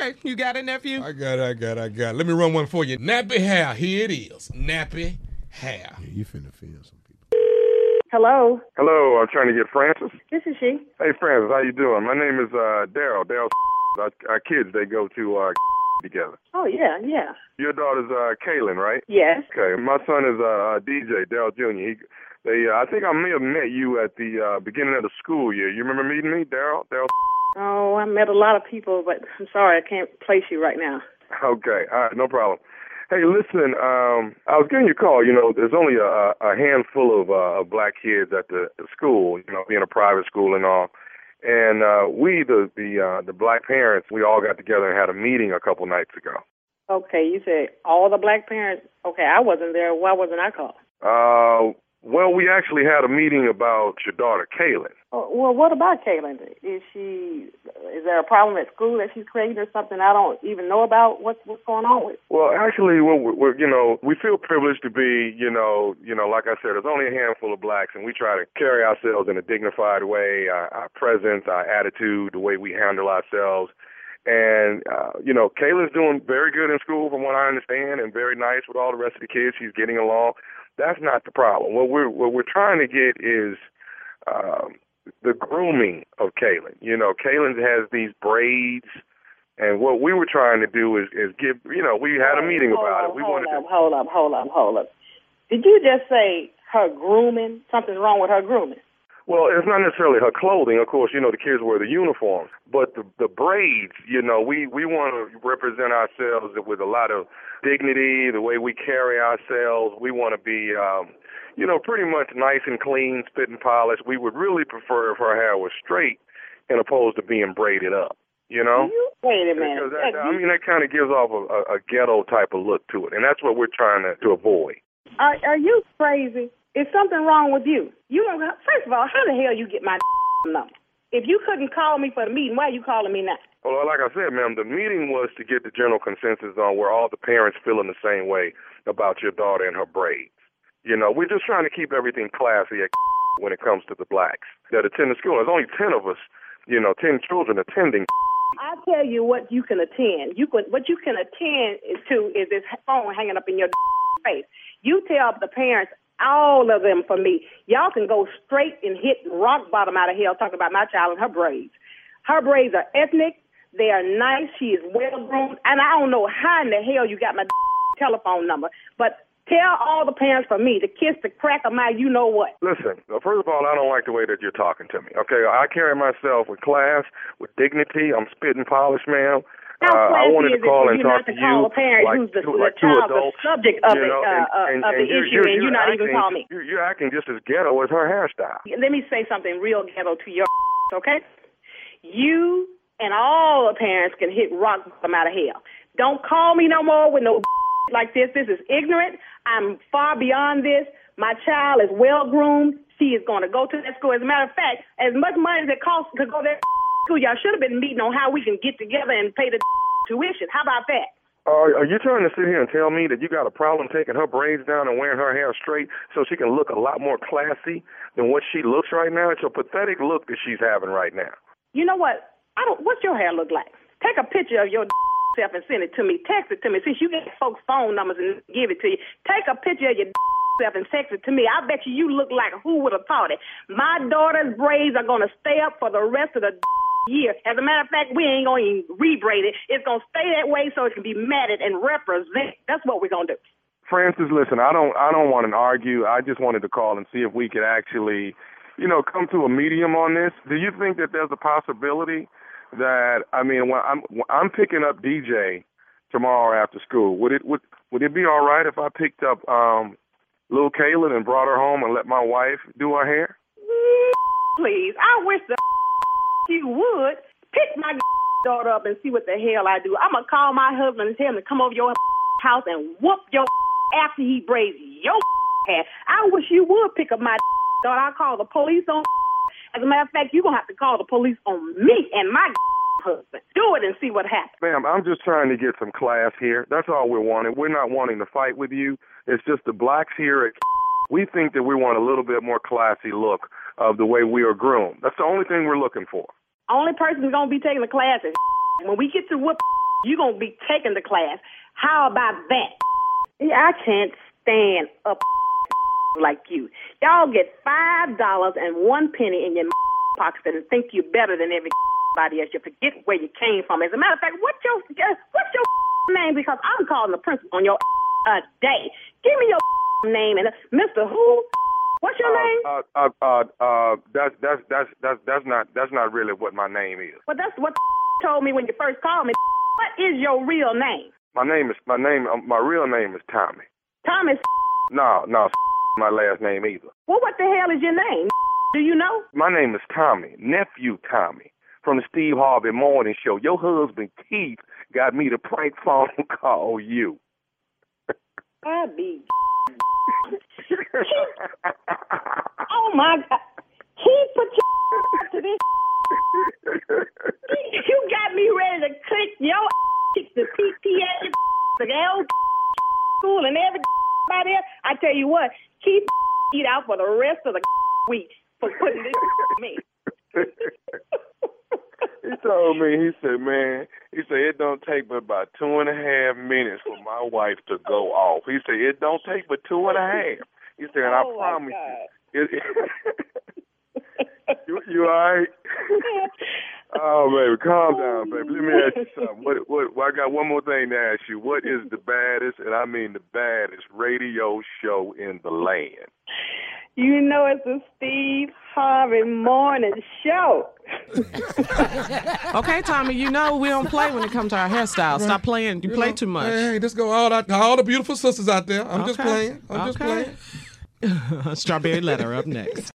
Okay, you got it, nephew? I got it, I got it, I got it. Let me run one for you. Nappy hair, here it is. Nappy hair. Yeah, you finna feel some people. Hello, Hello, I'm trying to get Francis. this is she. Hey, Francis, how you doing? My name is uh, Daryl. Daryl. Our, our kids, they go to uh, together. Oh yeah, yeah. Your daughter's uh, Kaylin, right? Yes. Okay. My son is uh, uh, DJ Daryl Jr. He, they, uh, I think I may have met you at the uh, beginning of the school year. You remember meeting me, Daryl? Daryl. Oh, I met a lot of people, but I'm sorry I can't place you right now. Okay. All right. No problem. Hey, listen. Um, I was getting your call. You know, there's only a, a handful of uh, of black kids at the, the school. You know, being a private school and all. And uh, we, the the uh, the black parents, we all got together and had a meeting a couple nights ago. Okay, you said all the black parents. Okay, I wasn't there. Why wasn't I called? Uh, well, we actually had a meeting about your daughter, Kaylin. Oh, well, what about Kaylin? Is she? Is there a problem at school that she's creating or something I don't even know about? What's what's going on with? Well, actually, we're, we're, you know, we feel privileged to be, you know, you know, like I said, there's only a handful of blacks, and we try to carry ourselves in a dignified way, our, our presence, our attitude, the way we handle ourselves. And, uh, you know, Kayla's doing very good in school from what I understand and very nice with all the rest of the kids. She's getting along. That's not the problem. What we're, what we're trying to get is, um, the grooming of Kaylin. You know, Kaylin has these braids, and what we were trying to do is, is give, you know, we had a meeting hold about it. We hold wanted up, to. hold up, hold up, hold up. Did you just say her grooming? Something's wrong with her grooming. Well, it's not necessarily her clothing. Of course, you know the kids wear the uniforms, but the the braids. You know, we we want to represent ourselves with a lot of dignity. The way we carry ourselves, we want to be, um, you know, pretty much nice and clean, spit and polished. We would really prefer if her hair was straight, and opposed to being braided up. You know. You wait a minute. Because that, I mean, that kind of gives off a, a, a ghetto type of look to it, and that's what we're trying to, to avoid. Are are you crazy? Is something wrong with you? You don't. First of all, how the hell you get my number? If you couldn't call me for the meeting, why are you calling me now? Well, uh, like I said, ma'am, the meeting was to get the general consensus on where all the parents feel in the same way about your daughter and her braids. You know, we're just trying to keep everything classy at when it comes to the blacks that attend the school. There's only 10 of us, you know, 10 children attending. I tell you what you can attend. You can what you can attend to is this phone hanging up in your face. You tell the parents, all of them for me, y'all can go straight and hit rock bottom out of hell talking about my child and her braids. Her braids are ethnic. They are nice. She is well groomed. And I don't know how in the hell you got my telephone number, but tell all the parents for me to kiss the crack of my you know what. Listen, first of all, I don't like the way that you're talking to me. Okay, I carry myself with class, with dignity. I'm spit and polished, ma'am. How Uh, I wanted to call and talk to to you like who's the, two, the the adults. subject of you it, know, uh, and, and, of the and you're, issue, you're, and you're you not even acting, call me. You're, you're acting just as ghetto as her hairstyle. Let me say something real ghetto to your okay? You and all the parents can hit rock bottom out of hell. Don't call me no more with no like this. This is ignorant. I'm far beyond this. My child is well groomed. She is going to go to that school. As a matter of fact, as much money as it costs to go to school, y'all should have been meeting on how we can get together and pay the tuition. How about that? Are, are you trying to sit here and tell me that you got a problem taking her braids down and wearing her hair straight so she can look a lot more classy than what she looks right now? It's a pathetic look that she's having right now. You know what? I don't. What's your hair look like? Take a picture of your self and send it to me. Text it to me. Since you get folks' phone numbers and give it to you, take a picture of your self and text it to me. I bet you you look like who would have thought it. My daughter's braids are gonna stay up for the rest of the year. As a matter of fact, we ain't gonna even rebraid it. It's gonna stay that way so it can be matted and represent. That's what we're gonna do. Francis, listen, I don't I don't want to argue. I just wanted to call and see if we could actually, you know, come to a medium on this. Do you think that there's a possibility that I mean, when I'm when I'm picking up DJ tomorrow after school, would it would would it be all right if I picked up um little Kaylin and brought her home and let my wife do her hair? Please, I wish the you would pick my daughter up and see what the hell I do. I'm gonna call my husband and tell him to come over your house and whoop your after he braids your hair. I wish you would pick up my daughter. I'll call the police on. As a matter of fact, you're gonna have to call the police on me and my husband. Do it and see what happens. Ma'am, I'm just trying to get some class here. That's all we're wanting. We're not wanting to fight with you. It's just the blacks here at we think that we want a little bit more classy look of the way we are groomed. That's the only thing we're looking for. Only person who's gonna be taking the class is when we get to whoop you gonna be taking the class. How about that? I can't stand a like you. Y'all get five dollars and one penny in your pockets and think you're better than everybody else. You forget where you came from. As a matter of fact, what's your what's your name? Because I'm calling the principal on your a day. Give me your name and uh, Mr. Who? What's your uh, name? Uh, uh, uh, uh, that's that's that's that's that's not that's not really what my name is. Well, that's what told me when you first called me. What is your real name? My name is my name. Um, my real name is Tommy. Thomas. No, no, my last name either. Well, what the hell is your name? Do you know? My name is Tommy, nephew Tommy, from the Steve Harvey Morning Show. Your husband Keith got me to prank phone call you. I be. Oh my God. Keith put your to this. you got me ready to click your the PTA, the L school, and everybody else. I tell you what, keep eat out for the rest of the week for putting this me. he told me, he said, man, he said, it don't take but about two and a half minutes for my wife to go off. He said, it don't take but two and a half. He said, and oh I promise you. It, you, you all right? oh, baby, calm down, baby. Let me ask you oh, something. What, what, well, I got one more thing to ask you. What is the baddest, and I mean the baddest, radio show in the land? You know it's the Steve Harvey Morning Show. okay, Tommy, you know we don't play when it comes to our hairstyle. Stop playing. You, You play know, too much. Hey, hey, just go all out, all the beautiful sisters out there. I'm just playing. I'm just playing. Strawberry letter up next.